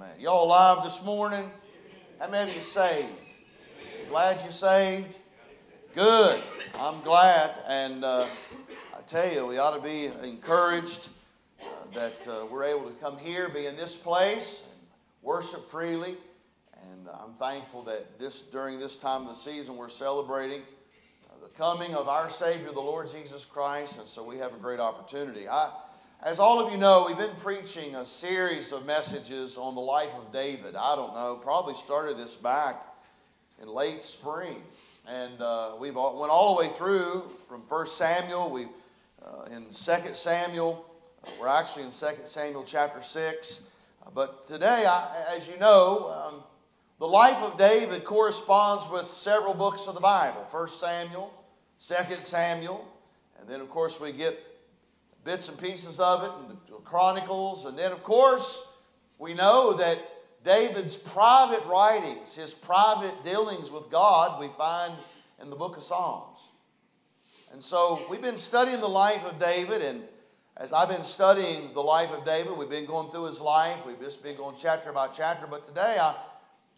Amen. Y'all alive this morning? How many of you saved? Glad you saved? Good. I'm glad. And uh, I tell you, we ought to be encouraged uh, that uh, we're able to come here, be in this place, and worship freely. And I'm thankful that this during this time of the season we're celebrating uh, the coming of our Savior, the Lord Jesus Christ, and so we have a great opportunity. I, as all of you know, we've been preaching a series of messages on the life of David. I don't know, probably started this back in late spring, and uh, we've all, went all the way through from 1 Samuel. We uh, in 2 Samuel. Uh, we're actually in 2 Samuel chapter 6. Uh, but today, I, as you know, um, the life of David corresponds with several books of the Bible 1 Samuel, 2 Samuel, and then, of course, we get bits and pieces of it, and the Chronicles. And then, of course, we know that David's private writings, his private dealings with God, we find in the book of Psalms. And so we've been studying the life of David, and as I've been studying the life of David, we've been going through his life. We've just been going chapter by chapter. But today, I,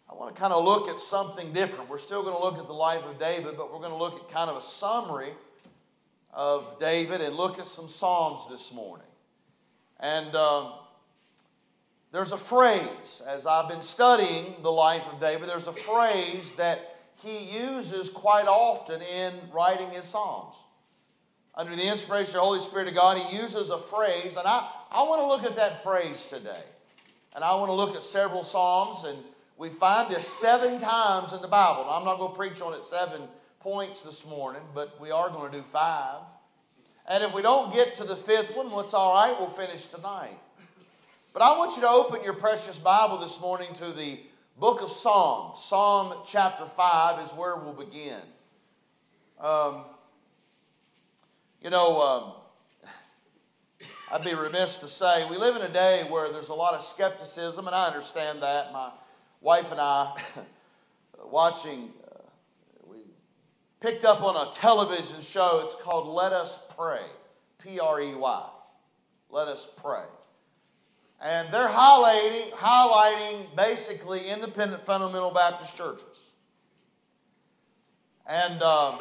I want to kind of look at something different. We're still going to look at the life of David, but we're going to look at kind of a summary of David and look at some Psalms this morning. And um, there's a phrase, as I've been studying the life of David, there's a phrase that he uses quite often in writing his Psalms. Under the inspiration of the Holy Spirit of God, he uses a phrase, and I, I want to look at that phrase today. And I want to look at several Psalms, and we find this seven times in the Bible. Now, I'm not going to preach on it seven points this morning, but we are going to do five. And if we don't get to the fifth one, what's all right, we'll finish tonight. But I want you to open your precious Bible this morning to the book of Psalms. Psalm chapter 5 is where we'll begin. Um, you know, um, I'd be remiss to say we live in a day where there's a lot of skepticism, and I understand that. My wife and I, watching picked up on a television show. It's called Let Us Prey, P R E Y. Let Us Prey. And they're highlighting, highlighting basically independent fundamental Baptist churches. And um,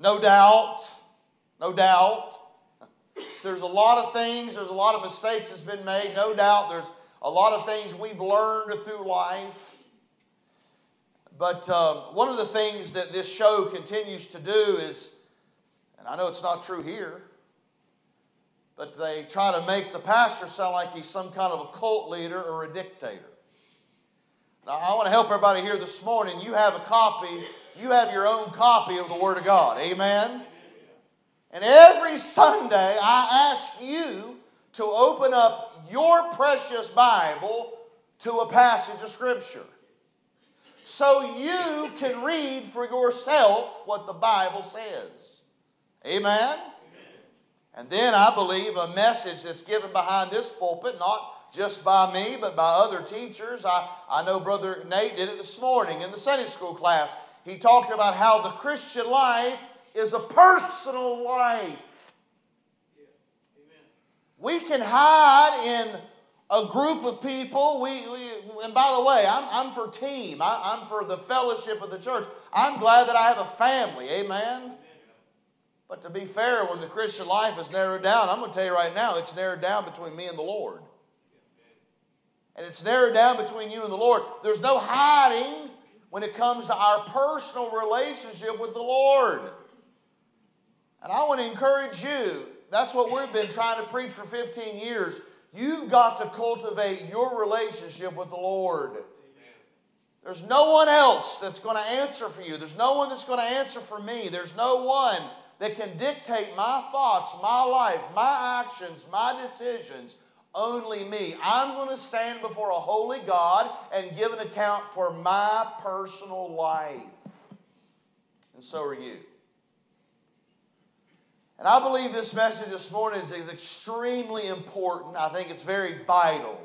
no doubt, no doubt, there's a lot of things, there's a lot of mistakes that's been made. No doubt, there's a lot of things we've learned through life. But um, one of the things that this show continues to do is, and I know it's not true here, but they try to make the pastor sound like he's some kind of a cult leader or a dictator. Now, I want to help everybody here this morning. You have a copy, you have your own copy of the Word of God. Amen? And every Sunday, I ask you to open up your precious Bible to a passage of Scripture so you can read for yourself what the Bible says. Amen? And then I believe a message that's given behind this pulpit, not just by me, but by other teachers. I, I know Brother Nate did it this morning in the Sunday school class. He talked about how the Christian life is a personal life. We can hide in a group of people. We, we and by the way, I'm, I'm for team. I, am for the fellowship of the church. I'm glad that I have a family. Amen. But to be fair, when the Christian life is narrowed down, I'm going to tell you right now, it's narrowed down between me and the Lord. And it's narrowed down between you and the Lord. There's no hiding when it comes to our personal relationship with the Lord. And I want to encourage you. That's what we've been trying to preach for 15 years You've got to cultivate your relationship with the Lord. There's no one else that's going to answer for you. There's no one that's going to answer for me. There's no one that can dictate my thoughts, my life, my actions, my decisions. Only me. I'm going to stand before a holy God and give an account for my personal life. And so are you. And I believe this message this morning is, is extremely important. I think it's very vital.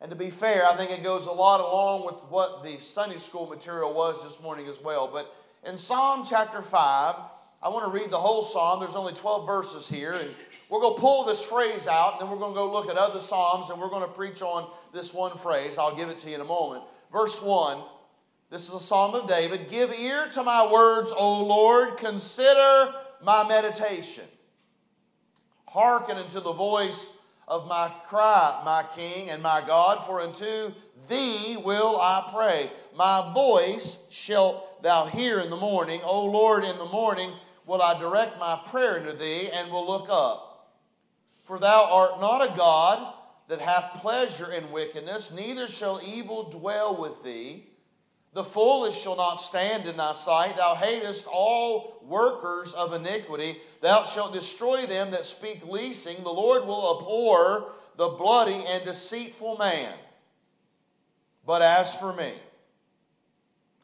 And to be fair, I think it goes a lot along with what the Sunday school material was this morning as well. But in Psalm chapter 5, I want to read the whole psalm. There's only 12 verses here, and we're going to pull this phrase out, and then we're going to go look at other Psalms, and we're going to preach on this one phrase. I'll give it to you in a moment. Verse 1, this is a Psalm of David. Give ear to my words, O Lord, consider my meditation. Hearken unto the voice of my cry, my King and my God, for unto thee will I pray. My voice shalt thou hear in the morning. O Lord, in the morning will I direct my prayer unto thee and will look up. For thou art not a God that hath pleasure in wickedness, neither shall evil dwell with thee. The foolish shall not stand in thy sight. Thou hatest all workers of iniquity. Thou shalt destroy them that speak leasing. The Lord will abhor the bloody and deceitful man. But as for me,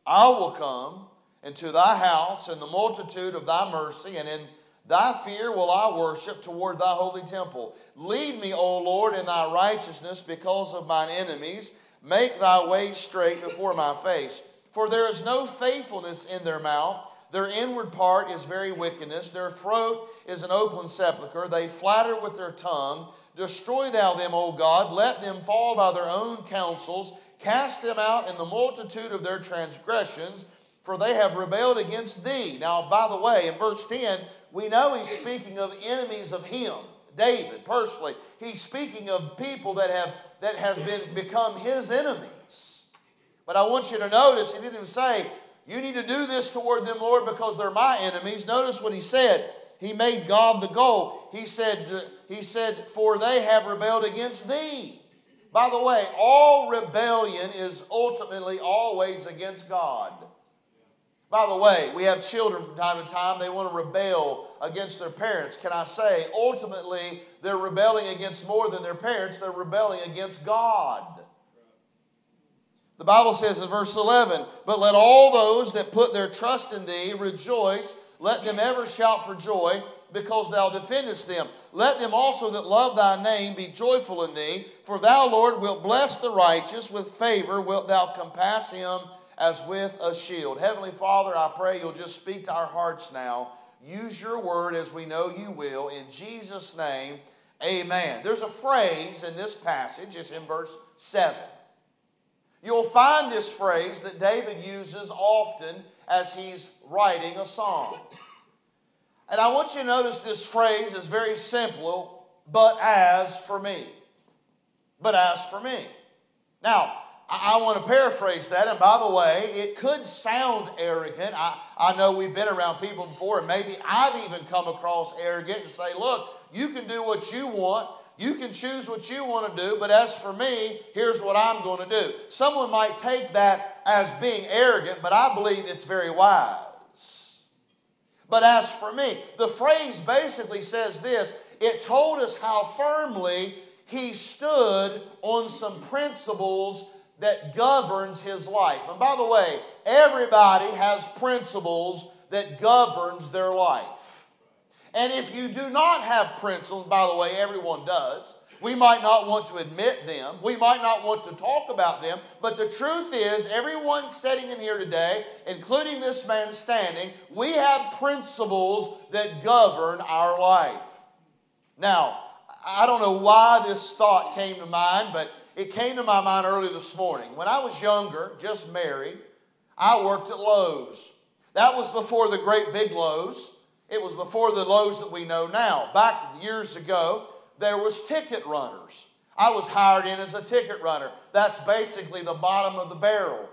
I will come into thy house in the multitude of thy mercy, and in thy fear will I worship toward thy holy temple. Lead me, O Lord, in thy righteousness because of mine enemies Make thy way straight before my face. For there is no faithfulness in their mouth. Their inward part is very wickedness. Their throat is an open sepulchre. They flatter with their tongue. Destroy thou them, O God. Let them fall by their own counsels. Cast them out in the multitude of their transgressions, for they have rebelled against thee. Now, by the way, in verse 10, we know he's speaking of enemies of him, David personally. He's speaking of people that have that has been become his enemies. But I want you to notice he didn't even say, You need to do this toward them, Lord, because they're my enemies. Notice what he said. He made God the goal. He said, he said, For they have rebelled against thee. By the way, all rebellion is ultimately always against God. By the way, we have children from time to time, they want to rebel against their parents. Can I say, ultimately, they're rebelling against more than their parents, they're rebelling against God. The Bible says in verse 11, But let all those that put their trust in thee rejoice, let them ever shout for joy, because thou defendest them. Let them also that love thy name be joyful in thee, for thou, Lord, wilt bless the righteous, with favor wilt thou compass him as with a shield. Heavenly Father, I pray you'll just speak to our hearts now. Use your word as we know you will. In Jesus' name, amen. There's a phrase in this passage, it's in verse 7. You'll find this phrase that David uses often as he's writing a song. And I want you to notice this phrase is very simple, but as for me. But as for me. Now, I, want to paraphrase that. And by the way, it could sound arrogant. I, I know we've been around people before, and maybe I've even come across arrogant and say, look, you can do what you want. You can choose what you want to do, but as for me, here's what I'm going to do. Someone might take that as being arrogant, but I believe it's very wise. But as for me, the phrase basically says this it told us how firmly he stood on some principles that governs his life. And by the way, everybody has principles that governs their life. And if you do not have principles, by the way, everyone does. We might not want to admit them. We might not want to talk about them. But the truth is, everyone sitting in here today, including this man standing, we have principles that govern our life. Now, I don't know why this thought came to mind, but it came to my mind early this morning. When I was younger, just married, I worked at Lowe's. That was before the great big Lowe's. It was before the Lowe's that we know now. Back years ago, there was ticket runners. I was hired in as a ticket runner. That's basically the bottom of the barrel.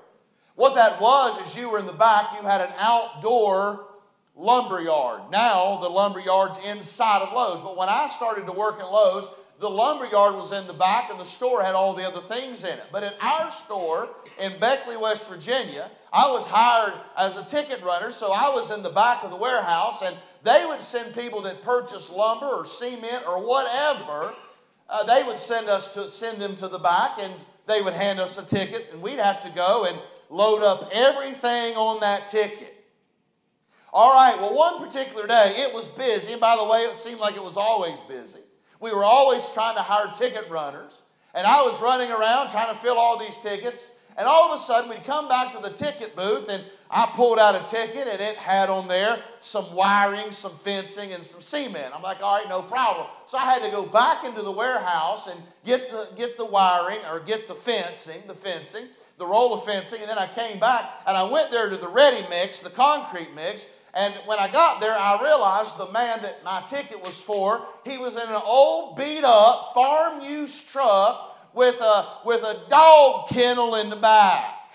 What that was is you were in the back, you had an outdoor lumber yard. Now the lumber yard's inside of Lowe's. But when I started to work at Lowe's, the lumber yard was in the back and the store had all the other things in it. But in our store in Beckley, West Virginia, I was hired as a ticket runner, so I was in the back of the warehouse and they would send people that purchased lumber or cement or whatever. Uh, they would send us to send them to the back and they would hand us a ticket and we'd have to go and load up everything on that ticket. All right, well, one particular day it was busy, and by the way, it seemed like it was always busy. We were always trying to hire ticket runners. And I was running around trying to fill all these tickets. And all of a sudden, we'd come back to the ticket booth, and I pulled out a ticket and it had on there some wiring, some fencing, and some cement. I'm like, all right, no problem. So I had to go back into the warehouse and get the, get the wiring or get the fencing, the fencing, the roll of fencing, and then I came back and I went there to the ready mix, the concrete mix, and when I got there, I realized the man that my ticket was for, he was in an old beat up farm use truck with a, with a dog kennel in the back.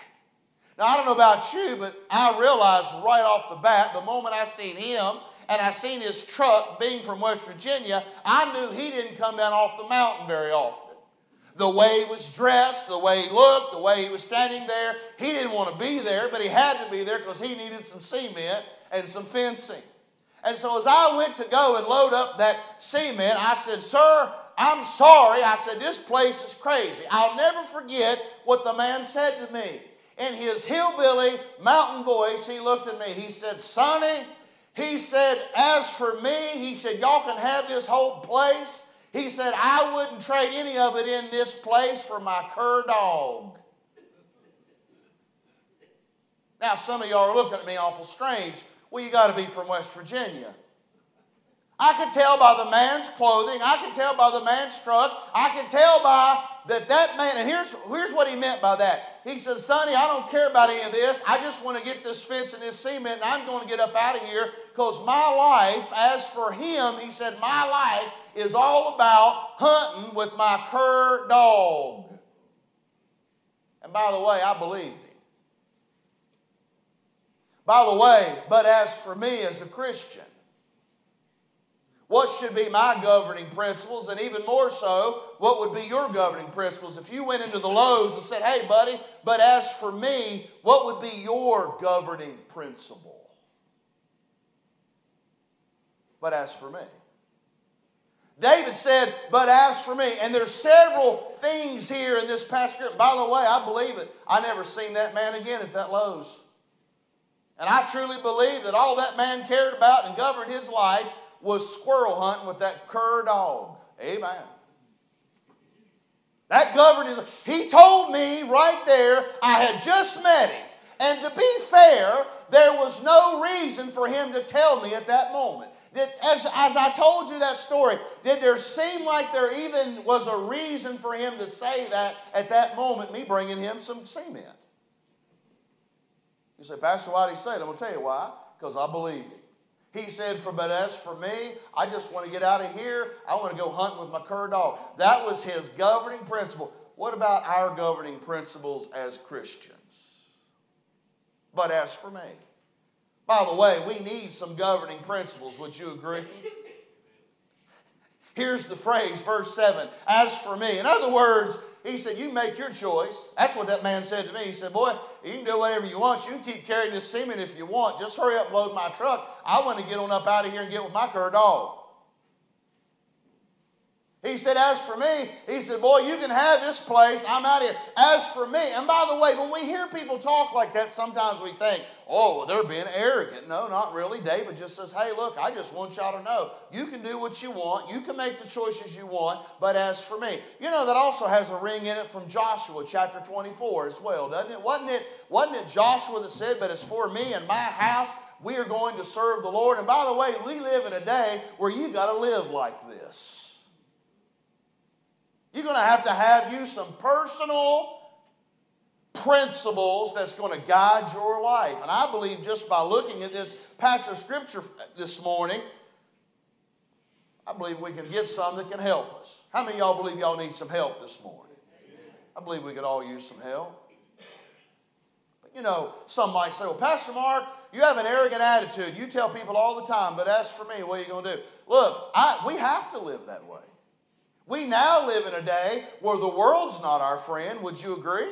Now, I don't know about you, but I realized right off the bat, the moment I seen him and I seen his truck being from West Virginia, I knew he didn't come down off the mountain very often. The way he was dressed, the way he looked, the way he was standing there, he didn't want to be there, but he had to be there because he needed some cement and some fencing. And so as I went to go and load up that cement, I said, Sir, I'm sorry. I said, This place is crazy. I'll never forget what the man said to me in his hillbilly mountain voice, he looked at me. He said, Sonny, he said, as for me, he said, y'all can have this whole place. He said, I wouldn't trade any of it in this place for my cur dog. Now, some of y'all are looking at me awful strange. Well, you got to be from West Virginia. I can tell by the man's clothing. I can tell by the man's truck. I can tell by that that man, and here's, here's what he meant by that. He said, Sonny, I don't care about any of this. I just want to get this fence and this cement, and I'm going to get up out of here because my life, as for him, he said, my life is all about hunting with my cur dog. And by the way, I believed him. By the way, but as for me as a Christian, what should be my governing principles, and even more so, what would be your governing principles? If you went into the Lowe's and said, Hey, buddy, but as for me, what would be your governing principle? But as for me. David said, But as for me, and there's several things here in this passage. By the way, I believe it. I never seen that man again at that Lowe's. And I truly believe that all that man cared about and governed his life was squirrel hunting with that cur dog. Amen. That governed his. He told me right there, I had just met him. And to be fair, there was no reason for him to tell me at that moment. Did, as, as I told you that story, did there seem like there even was a reason for him to say that at that moment, me bringing him some cement? You say, Pastor, why did he say it? I'm going to tell you why. Because I believed it. He said, for, But as for me, I just want to get out of here. I want to go hunting with my cur dog. That was his governing principle. What about our governing principles as Christians? But as for me, by the way, we need some governing principles. Would you agree? Here's the phrase, verse 7 As for me. In other words, he said, You make your choice. That's what that man said to me. He said, Boy, you can do whatever you want. You can keep carrying this cement if you want. Just hurry up and load my truck. I want to get on up out of here and get with my cur dog. He said, As for me, he said, Boy, you can have this place. I'm out here. As for me, and by the way, when we hear people talk like that, sometimes we think, Oh, well, they're being arrogant. No, not really. David just says, Hey, look, I just want y'all to know you can do what you want. You can make the choices you want. But as for me, you know, that also has a ring in it from Joshua chapter 24 as well, doesn't it? Wasn't it, wasn't it Joshua that said, But as for me and my house, we are going to serve the Lord. And by the way, we live in a day where you got to live like this. You're going to have to have you some personal principles that's going to guide your life. And I believe just by looking at this passage of scripture this morning, I believe we can get some that can help us. How many y'all believe y'all need some help this morning? I believe we could all use some help. But you know, some might say, well, Pastor Mark, you have an arrogant attitude. You tell people all the time, but as for me, what are you going to do? Look, I, we have to live that way. We now live in a day where the world's not our friend. Would you agree?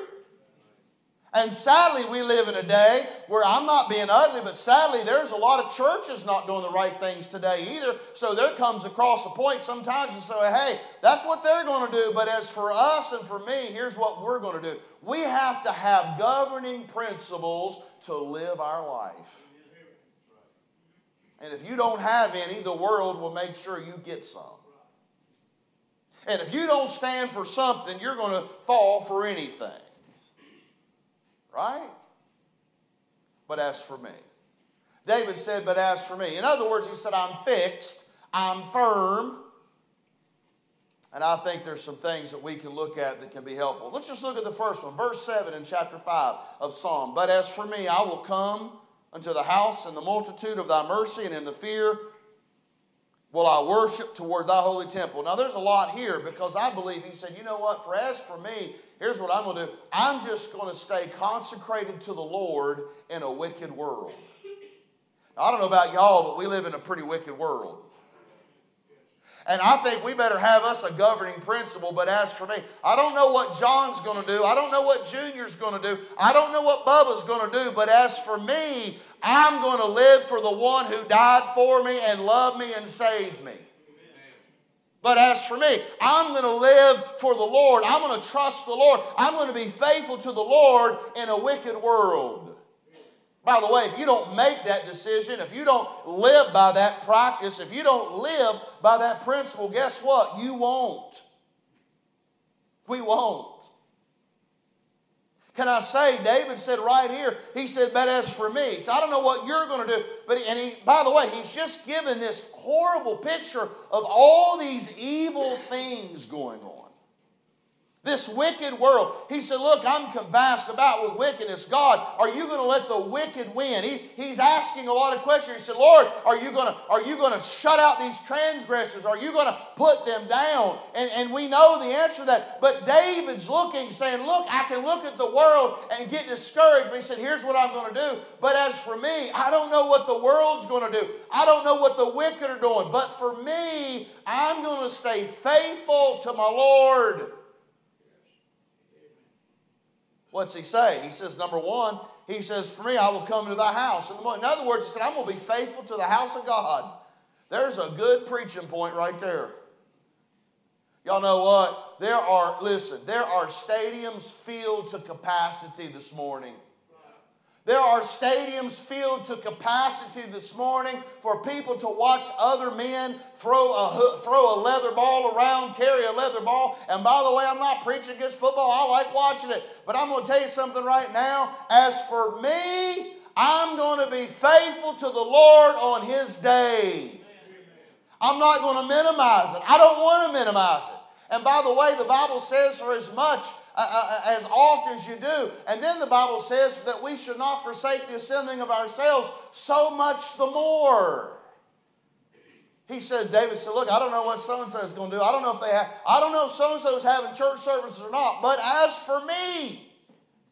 And sadly, we live in a day where I'm not being ugly, but sadly, there's a lot of churches not doing the right things today either. So there comes across a point sometimes to say, hey, that's what they're going to do. But as for us and for me, here's what we're going to do. We have to have governing principles to live our life. And if you don't have any, the world will make sure you get some. And if you don't stand for something, you're going to fall for anything. Right? but as for me. David said, But as for me. In other words, he said, I'm fixed, I'm firm. And I think there's some things that we can look at that can be helpful. Let's just look at the first one, verse 7 in chapter 5 of Psalm. But as for me, I will come unto the house in the multitude of thy mercy and in the fear will I worship toward thy holy temple. Now, there's a lot here because I believe he said, you know what, for as for me, here's what I'm going to do. I'm just going to stay consecrated to the Lord in a wicked world. Now, I don't know about y'all, but we live in a pretty wicked world. And I think we better have us a governing principle. But as for me, I don't know what John's going to do. I don't know what Junior's going to do. I don't know what Bubba's going to do. But as for me, I'm going to live for the one who died for me and loved me and saved me. But as for me, I'm going to live for the Lord. I'm going to trust the Lord. I'm going to be faithful to the Lord in a wicked world. By the way, if you don't make that decision, if you don't live by that practice, if you don't live by that principle, guess what? You won't. We won't. Can I say, David said right here, he said, but as for me, so I don't know what you're going to do. But, and he, by the way, he's just given this horrible picture of all these evil things going on. This wicked world. He said, Look, I'm compassed about with wickedness. God, are you going to let the wicked win? He, he's asking a lot of questions. He said, Lord, are you going to, are you going to shut out these transgressors? Are you going to put them down? And, and we know the answer to that. But David's looking, saying, Look, I can look at the world and get discouraged. But he said, Here's what I'm going to do. But as for me, I don't know what the world's going to do. I don't know what the wicked are doing. But for me, I'm going to stay faithful to my Lord. What's he say? He says, number one, he says, For me, I will come to thy house. In other words, he said, I'm going to be faithful to the house of God. There's a good preaching point right there. Y'all know what? There are, listen, there are stadiums filled to capacity this morning. There are stadiums filled to capacity this morning for people to watch other men throw a, throw a leather ball around, carry a leather ball. And by the way, I'm not preaching against football, I like watching it. But I'm going to tell you something right now. As for me, I'm going to be faithful to the Lord on His day. I'm not going to minimize it. I don't want to minimize it. And by the way, the Bible says, for as much uh, as often as you do. And then the Bible says that we should not forsake the assembling of ourselves, so much the more. He said, David said, Look, I don't know what so and so is going to do. I don't know if they have, I don't know if so and so is having church services or not. But as for me,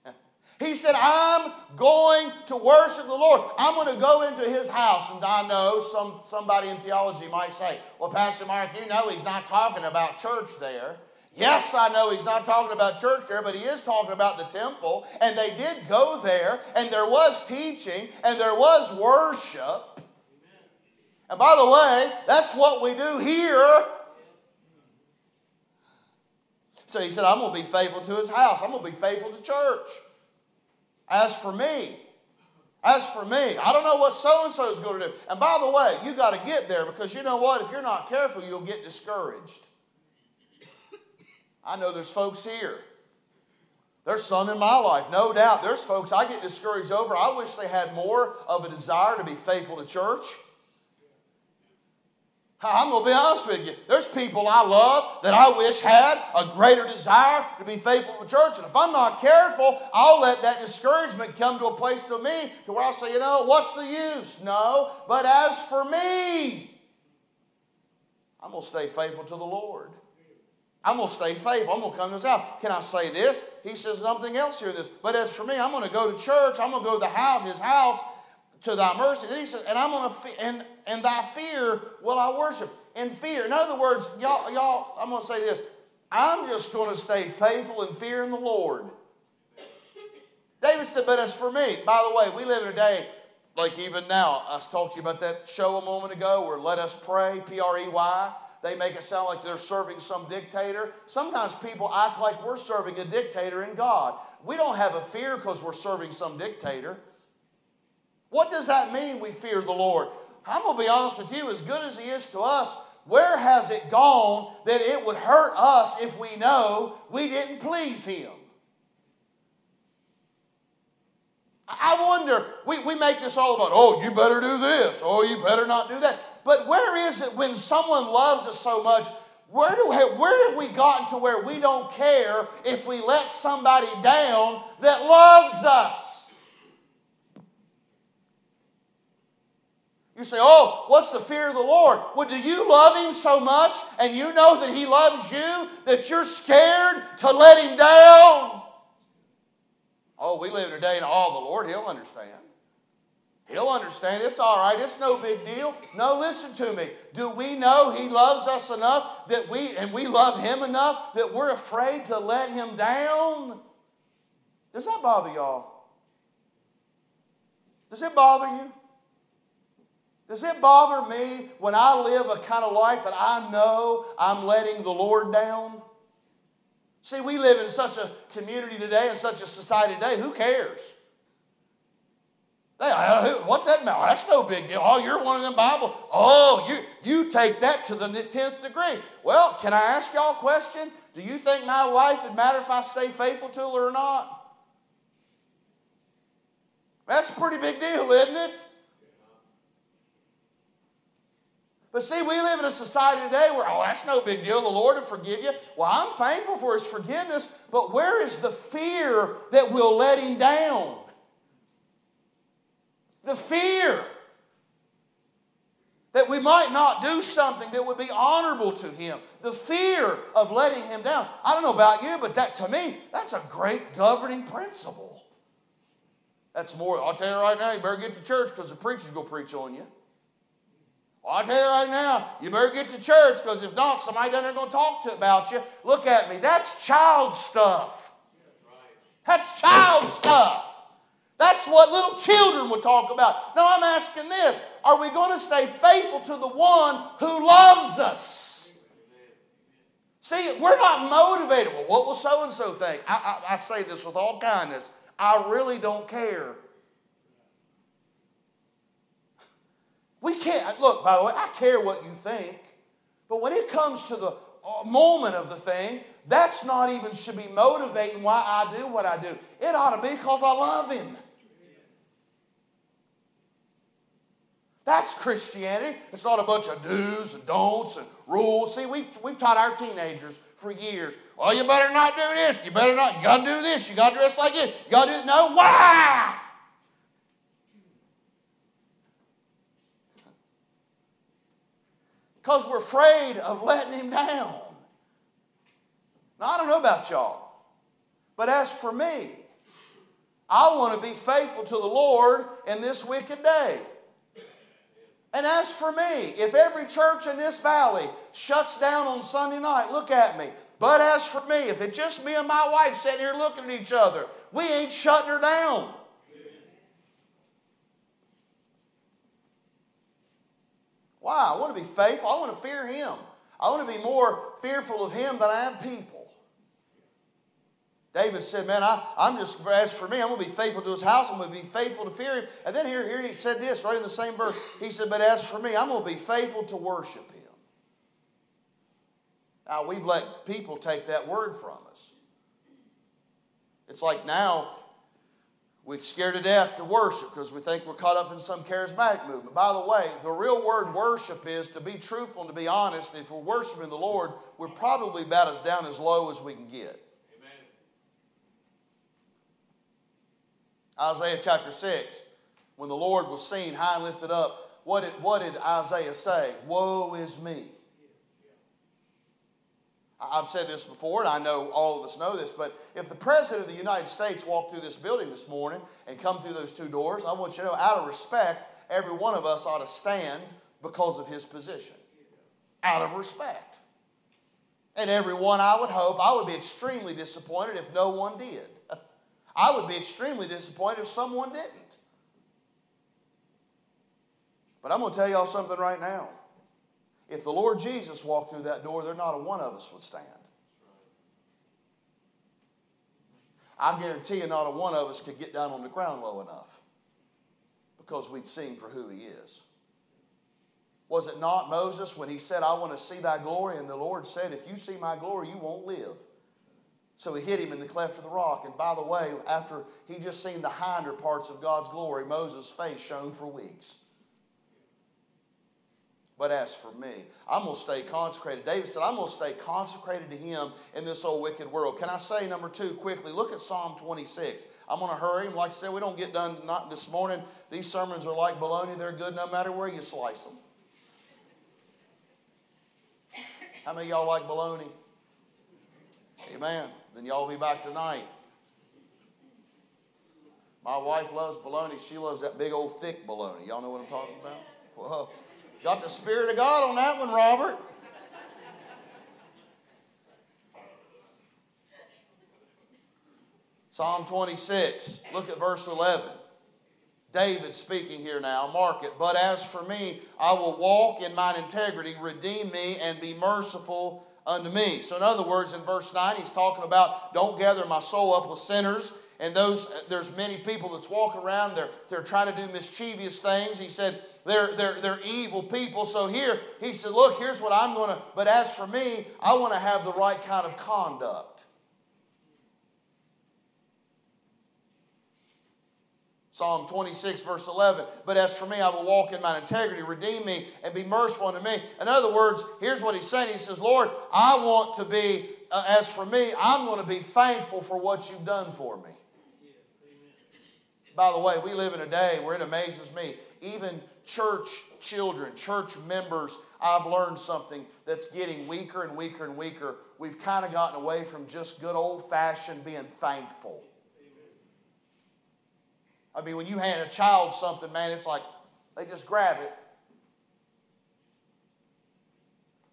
he said, I'm going to worship the Lord. I'm going to go into his house. And I know some, somebody in theology might say, Well, Pastor Mark, you know he's not talking about church there. Yes, I know he's not talking about church there, but he is talking about the temple. And they did go there, and there was teaching, and there was worship. And by the way, that's what we do here. So he said, I'm going to be faithful to his house. I'm going to be faithful to church. As for me, as for me, I don't know what so and so is going to do. And by the way, you got to get there because you know what? If you're not careful, you'll get discouraged. I know there's folks here. There's some in my life, no doubt. There's folks I get discouraged over. I wish they had more of a desire to be faithful to church. I'm going to be honest with you. There's people I love that I wish had a greater desire to be faithful to church. And if I'm not careful, I'll let that discouragement come to a place to me to where I'll say, you know, what's the use? No. But as for me, I'm going to stay faithful to the Lord. I'm going to stay faithful. I'm going to come to his house. Can I say this? He says something else here. This, but as for me, I'm going to go to church. I'm going to go to the house, his house, to thy mercy. Then he says, and I'm going to and and thy fear will I worship. In fear. In other words, y'all, y'all. I'm going to say this. I'm just going to stay faithful and fear in the Lord. David said, but as for me, by the way, we live in a day like even now. I talked to you about that show a moment ago where Let Us Prey, P R E Y. They make it sound like they're serving some dictator. Sometimes people act like we're serving a dictator in God. We don't have a fear because we're serving some dictator. What does that mean, we fear the Lord? I'm going to be honest with you, as good as He is to us, where has it gone that it would hurt us if we know we didn't please Him? I wonder, we, we make this all about, oh, you better do this, oh, you better not do that. But where is it when someone loves us so much? Where, do, where have we gotten to where we don't care if we let somebody down that loves us? You say, oh, what's the fear of the Lord? Well, do you love Him so much and you know that He loves you that you're scared to let Him down? Oh, we live in a day and all the Lord, He'll understand. He'll understand. It's all right. It's no big deal. No, listen to me. Do we know He loves us enough that we, and we love Him enough that we're afraid to let Him down? Does that bother y'all? Does it bother you? Does it bother me when I live a kind of life that I know I'm letting the Lord down? See, we live in such a community today and such a society today. Who cares? They, what's that about? That's no big deal. Oh, you're one of them Bible. Oh, you, you take that to the 10th degree. Well, can I ask y'all a question? Do you think my wife would matter if I stay faithful to her or not? That's a pretty big deal, isn't it? But see, we live in a society today where, oh, that's no big deal. The Lord will forgive you. Well, I'm thankful for His forgiveness, but where is the fear that will let Him down? The fear that we might not do something that would be honorable to Him. The fear of letting Him down. I don't know about you, but that to me, that's a great governing principle. That's more, I'll tell you right now, you better get to church because the preacher's going to preach on you. Well, I tell you right now, you better get to church because if not, somebody down there going to talk to about you. Look at me. That's child stuff. That's child stuff. What little children would talk about. No, I'm asking this Are we going to stay faithful to the one who loves us? See, we're not motivated. Well, what will so and so think? I, I, I say this with all kindness. I really don't care. We can't, look, by the way, I care what you think, but when it comes to the uh, moment of the thing, that's not even should be motivating why I do what I do. It ought to be because I love Him. That's Christianity. It's not a bunch of do's and don'ts and rules. See, we've, we've taught our teenagers for years. Well, you better not do this. You better not. You got to do this. You got to dress like this. You got to do this. no. Why? because we're afraid of letting him down. Now, I don't know about y'all, but as for me, I want to be faithful to the Lord in this wicked day. And as for me, if every church in this valley shuts down on Sunday night, look at me. But as for me, if it's just me and my wife sitting here looking at each other, we ain't shutting her down. Why? I want to be faithful. I want to fear Him. I want to be more fearful of Him than I am people. David said, Man, I, I'm just, as for me, I'm going to be faithful to his house. I'm going to be faithful to fear him. And then here, here he said this right in the same verse. He said, But as for me, I'm going to be faithful to worship him. Now, we've let people take that word from us. It's like now we're scared to death to worship because we think we're caught up in some charismatic movement. By the way, the real word worship is to be truthful and to be honest. If we're worshiping the Lord, we're probably about as down as low as we can get. Isaiah chapter 6, when the Lord was seen high and lifted up, what did, what did Isaiah say? Woe is me. I've said this before, and I know all of us know this, but if the President of the United States walked through this building this morning and come through those two doors, I want you to know, out of respect, every one of us ought to stand because of his position. Out of respect. And every one, I would hope, I would be extremely disappointed if no one did. I would be extremely disappointed if someone didn't. But I'm going to tell y'all something right now. If the Lord Jesus walked through that door, there not a one of us would stand. I guarantee you, not a one of us could get down on the ground low enough because we'd seen for who he is. Was it not Moses when he said, I want to see thy glory? And the Lord said, If you see my glory, you won't live. So he hit him in the cleft of the rock. And by the way, after he just seen the hinder parts of God's glory, Moses' face shone for weeks. But as for me, I'm going to stay consecrated. David said, I'm going to stay consecrated to him in this old wicked world. Can I say, number two, quickly, look at Psalm 26. I'm going to hurry. Like I said, we don't get done not this morning. These sermons are like bologna, they're good no matter where you slice them. How many y'all like bologna? Amen. Then y'all be back tonight. My wife loves bologna. She loves that big old thick bologna. Y'all know what I'm talking about? Whoa. Got the Spirit of God on that one, Robert. Psalm 26, look at verse 11. David speaking here now, mark it. But as for me, I will walk in mine integrity, redeem me, and be merciful unto me. So, in other words, in verse 9, he's talking about don't gather my soul up with sinners. And those there's many people that's walking around they're, they're trying to do mischievous things. He said they're, they're, they're evil people. So here he said look here's what i'm going to but as for me i want to have the right kind of conduct Psalm 26, verse 11. But as for me, I will walk in my integrity, redeem me, and be merciful unto me. In other words, here's what he's saying. He says, Lord, I want to be, uh, as for me, I'm going to be thankful for what you've done for me. By the way, we live in a day where it amazes me. Even church children, church members, I've learned something that's getting weaker and weaker and weaker. We've kind of gotten away from just good old fashioned being thankful. I mean, when you hand a child something, man, it's like they just grab it.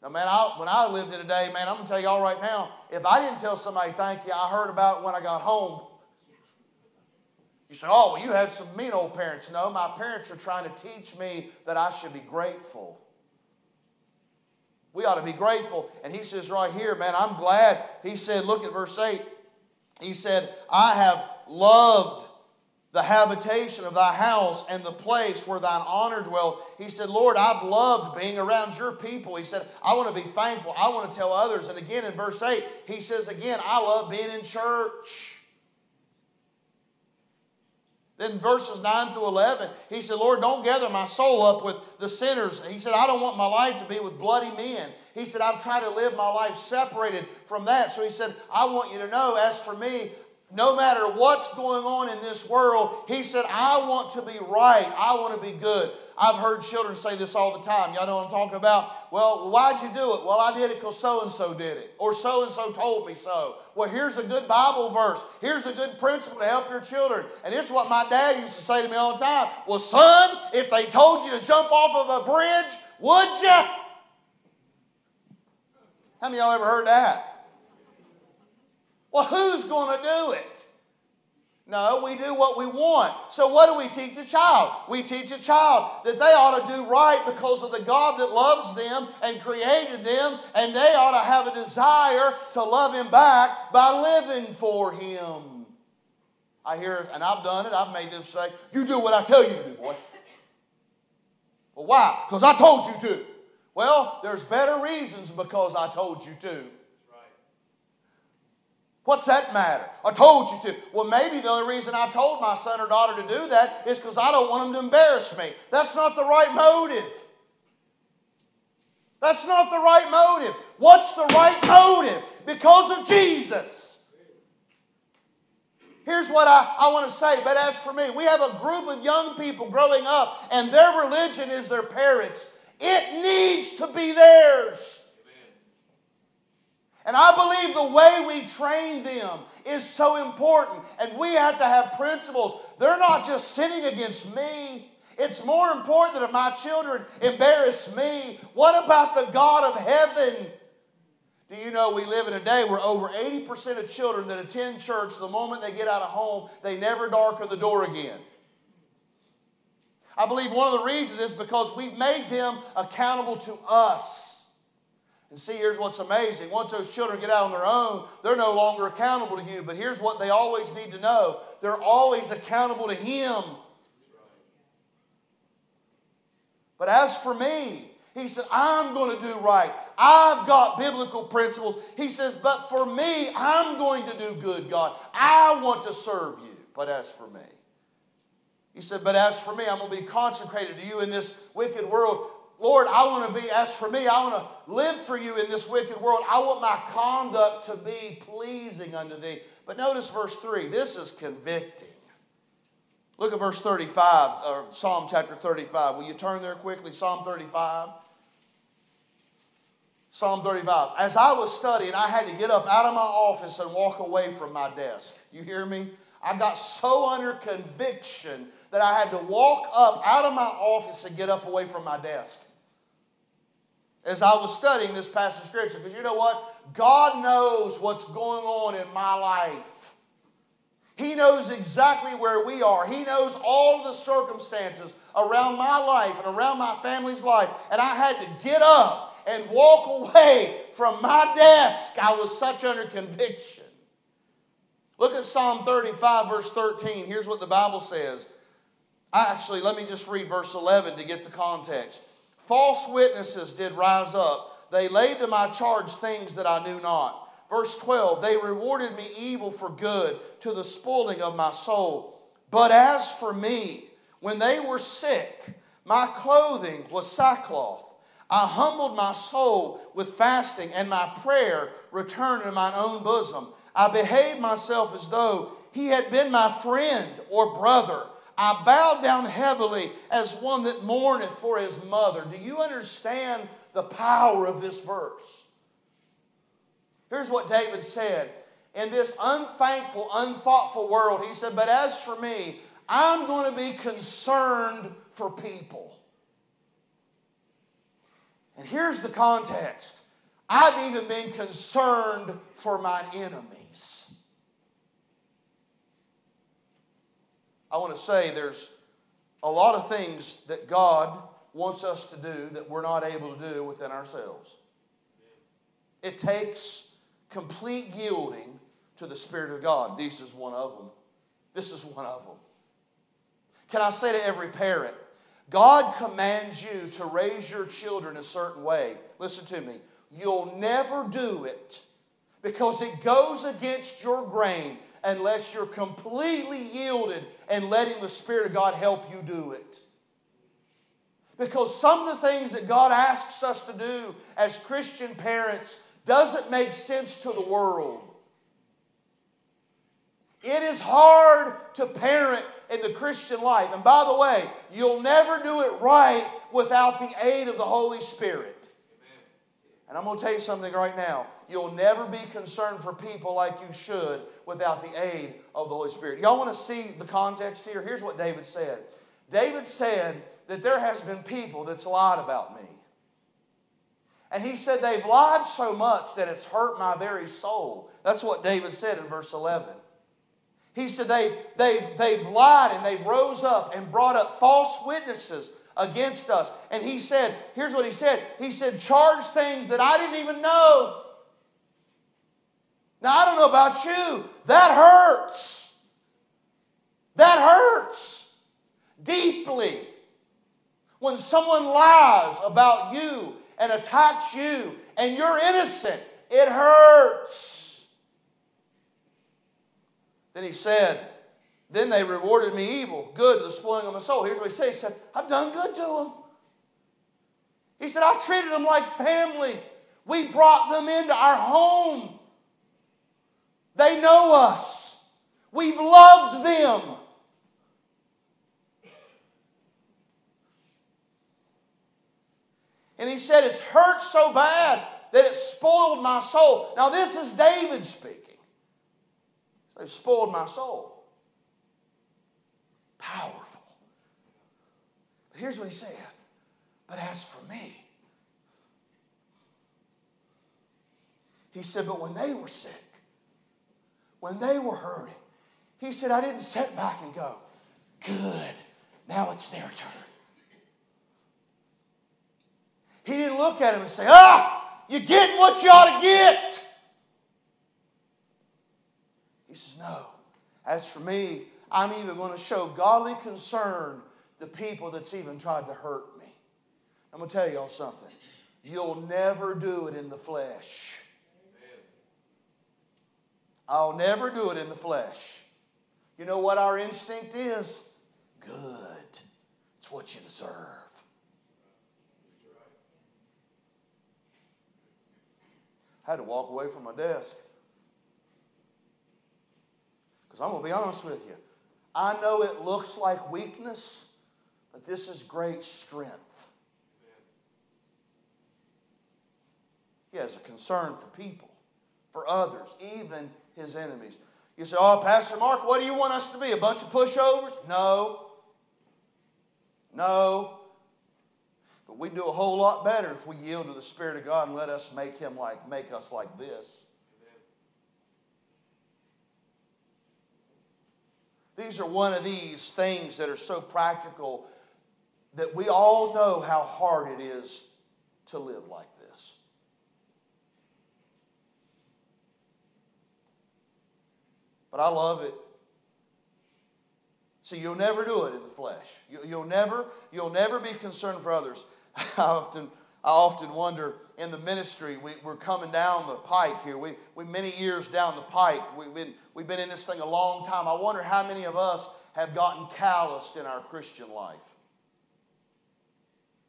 Now, man, I, when I lived in a day, man, I'm going to tell y'all right now, if I didn't tell somebody thank you, I heard about it when I got home you say, oh, well, you had some mean old parents. No, my parents are trying to teach me that I should be grateful. We ought to be grateful. And he says right here, man, I'm glad. He said, look at verse 8. He said, I have loved the habitation of thy house and the place where thine honor dwelleth. He said, Lord, I've loved being around your people. He said, I want to be thankful. I want to tell others. And again in verse 8, he says, again, I love being in church. Then verses 9 through 11, he said, Lord, don't gather my soul up with the sinners. He said, I don't want my life to be with bloody men. He said, I've tried to live my life separated from that. So he said, I want you to know, as for me, no matter what's going on in this world, he said, I want to be right. I want to be good. I've heard children say this all the time. Y'all know what I'm talking about? Well, why'd you do it? Well, I did it because so and so did it, or so and so told me so. Well, here's a good Bible verse. Here's a good principle to help your children. And this is what my dad used to say to me all the time. Well, son, if they told you to jump off of a bridge, would you? How many of y'all ever heard that? Well, who's going to do it? No, we do what we want. So, what do we teach a child? We teach a child that they ought to do right because of the God that loves them and created them, and they ought to have a desire to love Him back by living for Him. I hear, and I've done it, I've made them say, You do what I tell you to do, boy. Well, why? Because I told you to. Well, there's better reasons because I told you to. What's that matter? I told you to. Well, maybe the only reason I told my son or daughter to do that is because I don't want them to embarrass me. That's not the right motive. That's not the right motive. What's the right motive? Because of Jesus. Here's what I, I want to say, but as for me, we have a group of young people growing up, and their religion is their parents. It needs to be theirs. And I believe the way we train them is so important. And we have to have principles. They're not just sinning against me. It's more important that if my children embarrass me, what about the God of heaven? Do you know we live in a day where over 80% of children that attend church, the moment they get out of home, they never darken the door again? I believe one of the reasons is because we've made them accountable to us. And see, here's what's amazing. Once those children get out on their own, they're no longer accountable to you. But here's what they always need to know they're always accountable to Him. But as for me, he said, I'm going to do right. I've got biblical principles. He says, But for me, I'm going to do good, God. I want to serve you. But as for me, he said, But as for me, I'm going to be consecrated to you in this wicked world. Lord, I want to be, as for me, I want to live for you in this wicked world. I want my conduct to be pleasing unto thee. But notice verse 3. This is convicting. Look at verse 35, or Psalm chapter 35. Will you turn there quickly? Psalm 35. Psalm 35. As I was studying, I had to get up out of my office and walk away from my desk. You hear me? I got so under conviction that I had to walk up out of my office and get up away from my desk. As I was studying this passage of scripture, because you know what? God knows what's going on in my life. He knows exactly where we are. He knows all the circumstances around my life and around my family's life. And I had to get up and walk away from my desk. I was such under conviction. Look at Psalm 35, verse 13. Here's what the Bible says. Actually, let me just read verse 11 to get the context. False witnesses did rise up. They laid to my charge things that I knew not. Verse 12, they rewarded me evil for good to the spoiling of my soul. But as for me, when they were sick, my clothing was sackcloth. I humbled my soul with fasting, and my prayer returned to mine own bosom. I behaved myself as though he had been my friend or brother. I bowed down heavily as one that mourneth for his mother. Do you understand the power of this verse? Here's what David said. In this unthankful, unthoughtful world, he said, But as for me, I'm going to be concerned for people. And here's the context I've even been concerned for my enemy. I want to say there's a lot of things that God wants us to do that we're not able to do within ourselves. It takes complete yielding to the Spirit of God. This is one of them. This is one of them. Can I say to every parent, God commands you to raise your children a certain way. Listen to me. You'll never do it because it goes against your grain unless you're completely yielded and letting the Spirit of God help you do it. Because some of the things that God asks us to do as Christian parents doesn't make sense to the world. It is hard to parent in the Christian life. And by the way, you'll never do it right without the aid of the Holy Spirit. And I'm going to tell you something right now. You'll never be concerned for people like you should without the aid of the Holy Spirit. Y'all want to see the context here? Here's what David said David said that there has been people that's lied about me. And he said they've lied so much that it's hurt my very soul. That's what David said in verse 11. He said they've, they've, they've lied and they've rose up and brought up false witnesses against us. And he said, here's what he said. He said, charge things that I didn't even know. Now, I don't know about you. That hurts. That hurts deeply. When someone lies about you and attacks you and you're innocent, it hurts. Then he said, then they rewarded me evil, good the spoiling of my soul. Here's what he said. He said, I've done good to them. He said, I treated them like family. We brought them into our home. They know us. We've loved them. And he said, It's hurt so bad that it spoiled my soul. Now, this is David speaking. They've spoiled my soul. Powerful. But here's what he said But as for me, he said, But when they were sick, when they were hurting, he said, I didn't sit back and go, Good, now it's their turn. He didn't look at him and say, Ah, you're getting what you ought to get. He says, No. As for me, I'm even going to show godly concern to people that's even tried to hurt me. I'm going to tell y'all something. You'll never do it in the flesh. I'll never do it in the flesh. You know what our instinct is? Good. It's what you deserve. I had to walk away from my desk. Because I'm going to be honest with you. I know it looks like weakness, but this is great strength. He has a concern for people, for others, even his enemies. You say, Oh, Pastor Mark, what do you want us to be? A bunch of pushovers? No. No. But we do a whole lot better if we yield to the Spirit of God and let us make him like make us like this. These are one of these things that are so practical that we all know how hard it is to live like this. But I love it. See, you'll never do it in the flesh. You'll never, you'll never be concerned for others. I often, I often wonder in the ministry, we, are coming down the pike here. We, we many years down the pike. We've been, we've been in this thing a long time. I wonder how many of us have gotten calloused in our Christian life.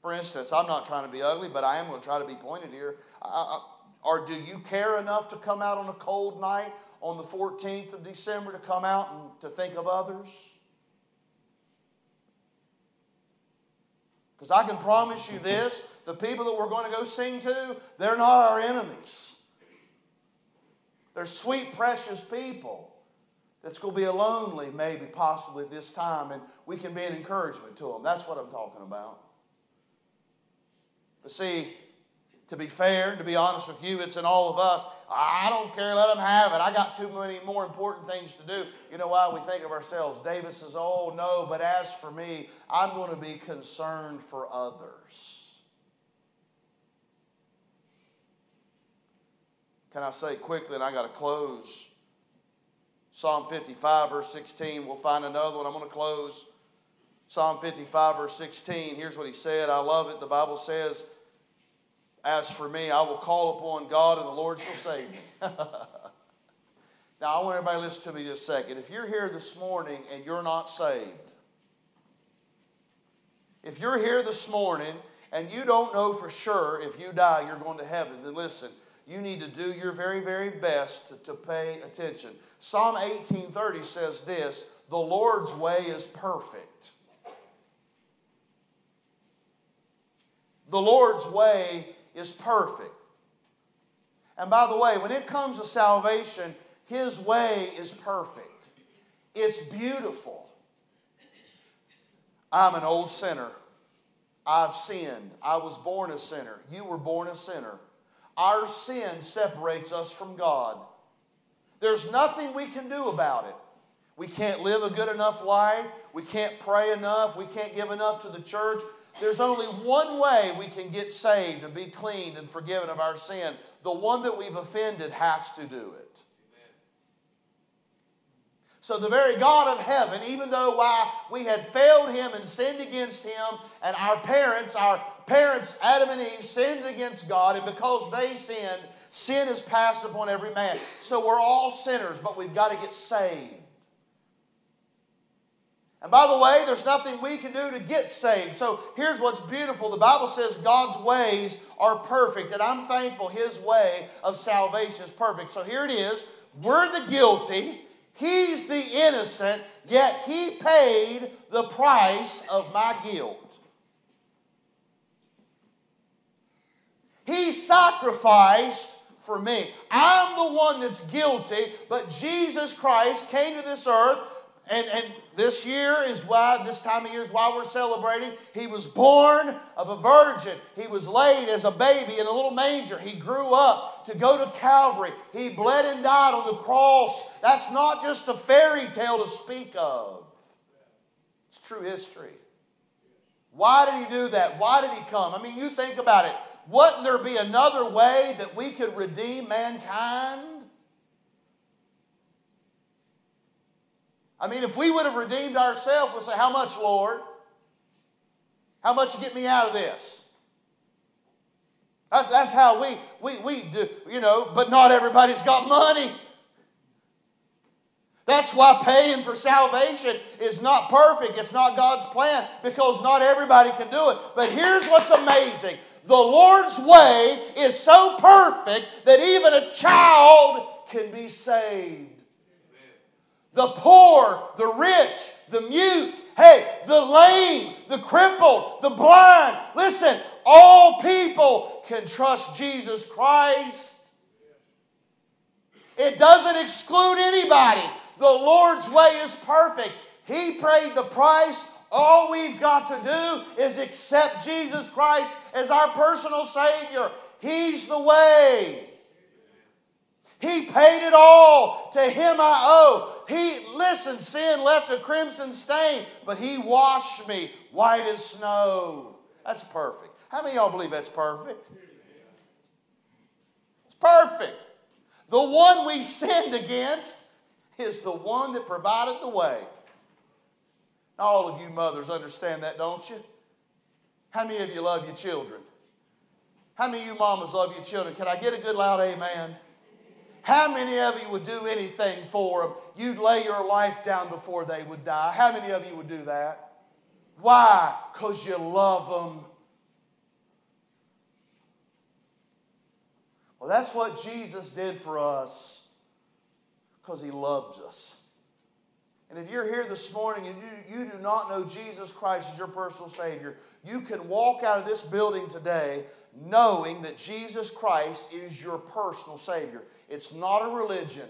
For instance, I'm not trying to be ugly, but I am going to try to be pointed here. I, I, or do you care enough to come out on a cold night on the 14th of December to come out and to think of others? Because I can promise you this the people that we're going to go sing to, they're not our enemies. They're sweet, precious people that's going to be a lonely, maybe, possibly this time, and we can be an encouragement to them. That's what I'm talking about. But see, to be fair, and to be honest with you, it's in all of us. I don't care, let them have it. I got too many more important things to do. You know why we think of ourselves? David says, Oh, no, but as for me, I'm going to be concerned for others. Can I say quickly, and I got to close? Psalm 55, verse 16. We'll find another one. I'm going to close. Psalm 55, verse 16. Here's what he said. I love it. The Bible says, As for me, I will call upon God, and the Lord shall save me. now, I want everybody to listen to me just a second. If you're here this morning and you're not saved, if you're here this morning and you don't know for sure if you die you're going to heaven, then listen you need to do your very, very best to, to pay attention. Psalm 1830 says this The Lord's way is perfect. The Lord's way is perfect. And by the way, when it comes to salvation, His way is perfect. It's beautiful. I'm an old sinner. I've sinned. I was born a sinner. You were born a sinner. Our sin separates us from God. There's nothing we can do about it. We can't live a good enough life. We can't pray enough. We can't give enough to the church. There's only one way we can get saved and be cleaned and forgiven of our sin. The one that we've offended has to do it. So the very God of heaven, even though why we had failed him and sinned against him, and our parents, our parents, Adam and Eve, sinned against God, and because they sinned, sin is passed upon every man. So we're all sinners, but we've got to get saved. And by the way, there's nothing we can do to get saved. So here's what's beautiful the Bible says God's ways are perfect, and I'm thankful His way of salvation is perfect. So here it is we're the guilty. He's the innocent, yet he paid the price of my guilt. He sacrificed for me. I'm the one that's guilty, but Jesus Christ came to this earth, and, and this year is why, this time of year is why we're celebrating. He was born of a virgin. He was laid as a baby in a little manger. He grew up to go to Calvary. He bled and died on the cross. That's not just a fairy tale to speak of, it's true history. Why did he do that? Why did he come? I mean, you think about it. Wouldn't there be another way that we could redeem mankind? I mean, if we would have redeemed ourselves, we'd say, How much, Lord? How much to get me out of this? That's, that's how we, we, we do, you know, but not everybody's got money. That's why paying for salvation is not perfect. It's not God's plan because not everybody can do it. But here's what's amazing the Lord's way is so perfect that even a child can be saved. The poor, the rich, the mute, hey, the lame, the crippled, the blind. Listen, all people can trust Jesus Christ. It doesn't exclude anybody. The Lord's way is perfect. He paid the price. All we've got to do is accept Jesus Christ as our personal Savior. He's the way. He paid it all. To Him I owe. He, listen, sin left a crimson stain, but He washed me white as snow. That's perfect. How many y'all believe that's perfect? It's perfect. The one we sinned against is the one that provided the way. All of you mothers understand that, don't you? How many of you love your children? How many of you mamas love your children? Can I get a good loud amen? How many of you would do anything for them? You'd lay your life down before they would die. How many of you would do that? Why? Because you love them. Well, that's what Jesus did for us because he loves us. And if you're here this morning and you, you do not know Jesus Christ as your personal Savior, you can walk out of this building today knowing that Jesus Christ is your personal Savior. It's not a religion.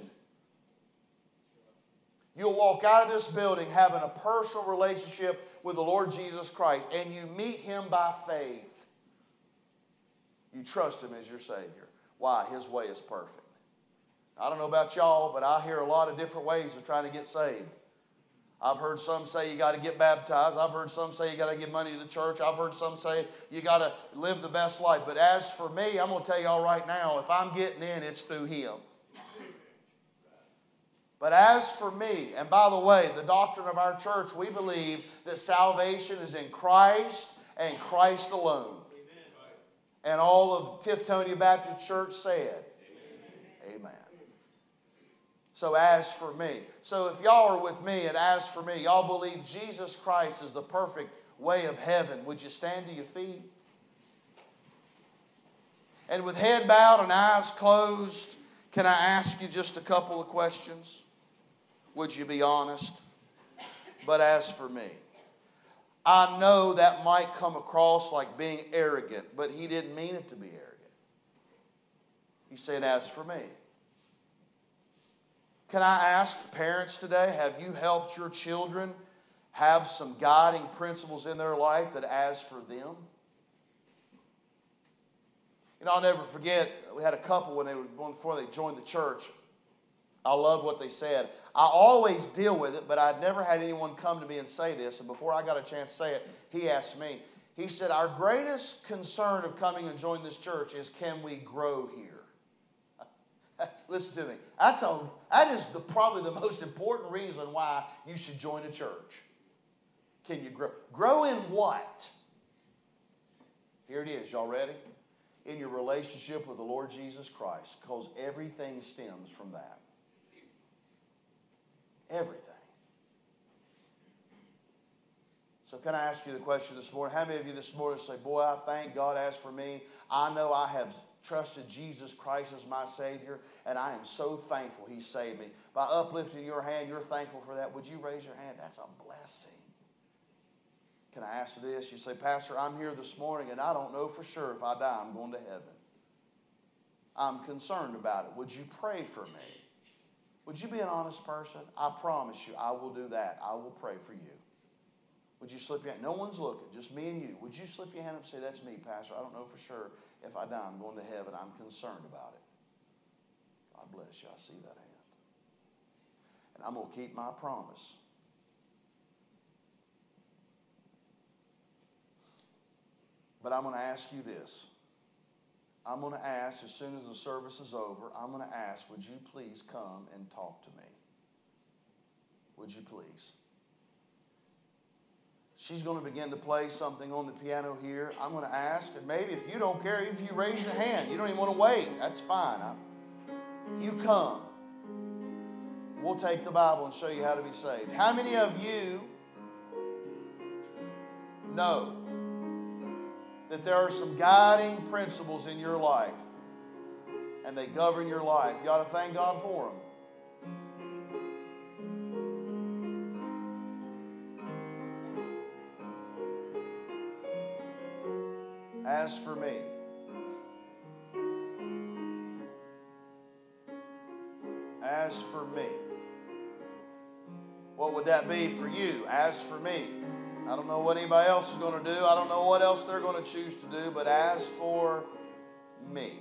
You'll walk out of this building having a personal relationship with the Lord Jesus Christ, and you meet Him by faith. You trust Him as your Savior. Why? His way is perfect. I don't know about y'all, but I hear a lot of different ways of trying to get saved. I've heard some say you got to get baptized. I've heard some say you got to give money to the church. I've heard some say you got to live the best life. But as for me, I'm going to tell y'all right now if I'm getting in, it's through Him. But as for me, and by the way, the doctrine of our church, we believe that salvation is in Christ and Christ alone. And all of Tiftonia Baptist Church said, so as for me. So if y'all are with me and as for me, y'all believe Jesus Christ is the perfect way of heaven, would you stand to your feet? And with head bowed and eyes closed, can I ask you just a couple of questions? Would you be honest? But as for me, I know that might come across like being arrogant, but he didn't mean it to be arrogant. He said, As for me. Can I ask parents today, have you helped your children have some guiding principles in their life that as for them? You know, I'll never forget, we had a couple when they were before they joined the church. I love what they said. I always deal with it, but I'd never had anyone come to me and say this. And before I got a chance to say it, he asked me. He said, Our greatest concern of coming and joining this church is can we grow here? Listen to me. That's a, that is the, probably the most important reason why you should join a church. Can you grow? Grow in what? Here it is. Y'all ready? In your relationship with the Lord Jesus Christ, because everything stems from that. Everything. So, can I ask you the question this morning? How many of you this morning say, Boy, I thank God as for me? I know I have trusted Jesus Christ as my Savior, and I am so thankful He saved me. By uplifting your hand, you're thankful for that. Would you raise your hand? That's a blessing. Can I ask this? You say, Pastor, I'm here this morning and I don't know for sure if I die, I'm going to heaven. I'm concerned about it. Would you pray for me? Would you be an honest person? I promise you, I will do that. I will pray for you. Would you slip your hand? No one's looking, just me and you. Would you slip your hand up and say, That's me, Pastor? I don't know for sure if I die, I'm going to heaven. I'm concerned about it. God bless you. I see that hand. And I'm going to keep my promise. But I'm going to ask you this. I'm going to ask, as soon as the service is over, I'm going to ask, would you please come and talk to me? Would you please? She's going to begin to play something on the piano here. I'm going to ask, and maybe if you don't care, if you raise your hand, you don't even want to wait, that's fine. I, you come. We'll take the Bible and show you how to be saved. How many of you know that there are some guiding principles in your life and they govern your life? You ought to thank God for them. As for me, as for me, what would that be for you? As for me, I don't know what anybody else is going to do. I don't know what else they're going to choose to do, but as for me,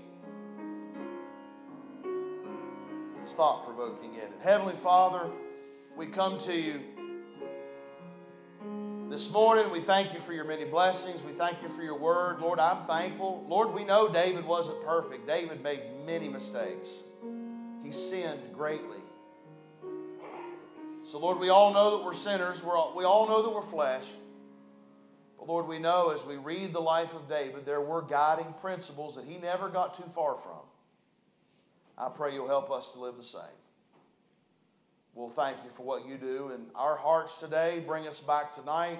it's thought provoking, it? Heavenly Father, we come to you this morning. We thank you for your many blessings. We thank you for your word. Lord, I'm thankful. Lord, we know David wasn't perfect, David made many mistakes, he sinned greatly. So, Lord, we all know that we're sinners. We're all, we all know that we're flesh. But, Lord, we know as we read the life of David, there were guiding principles that he never got too far from. I pray you'll help us to live the same. We'll thank you for what you do in our hearts today. Bring us back tonight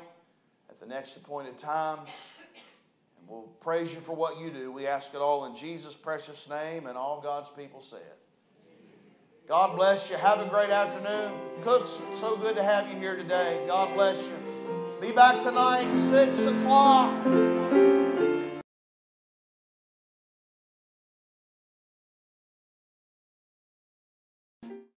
at the next appointed time. And we'll praise you for what you do. We ask it all in Jesus' precious name, and all God's people say it. God bless you. Have a great afternoon. Cooks, so good to have you here today. God bless you. Be back tonight, 6 o'clock.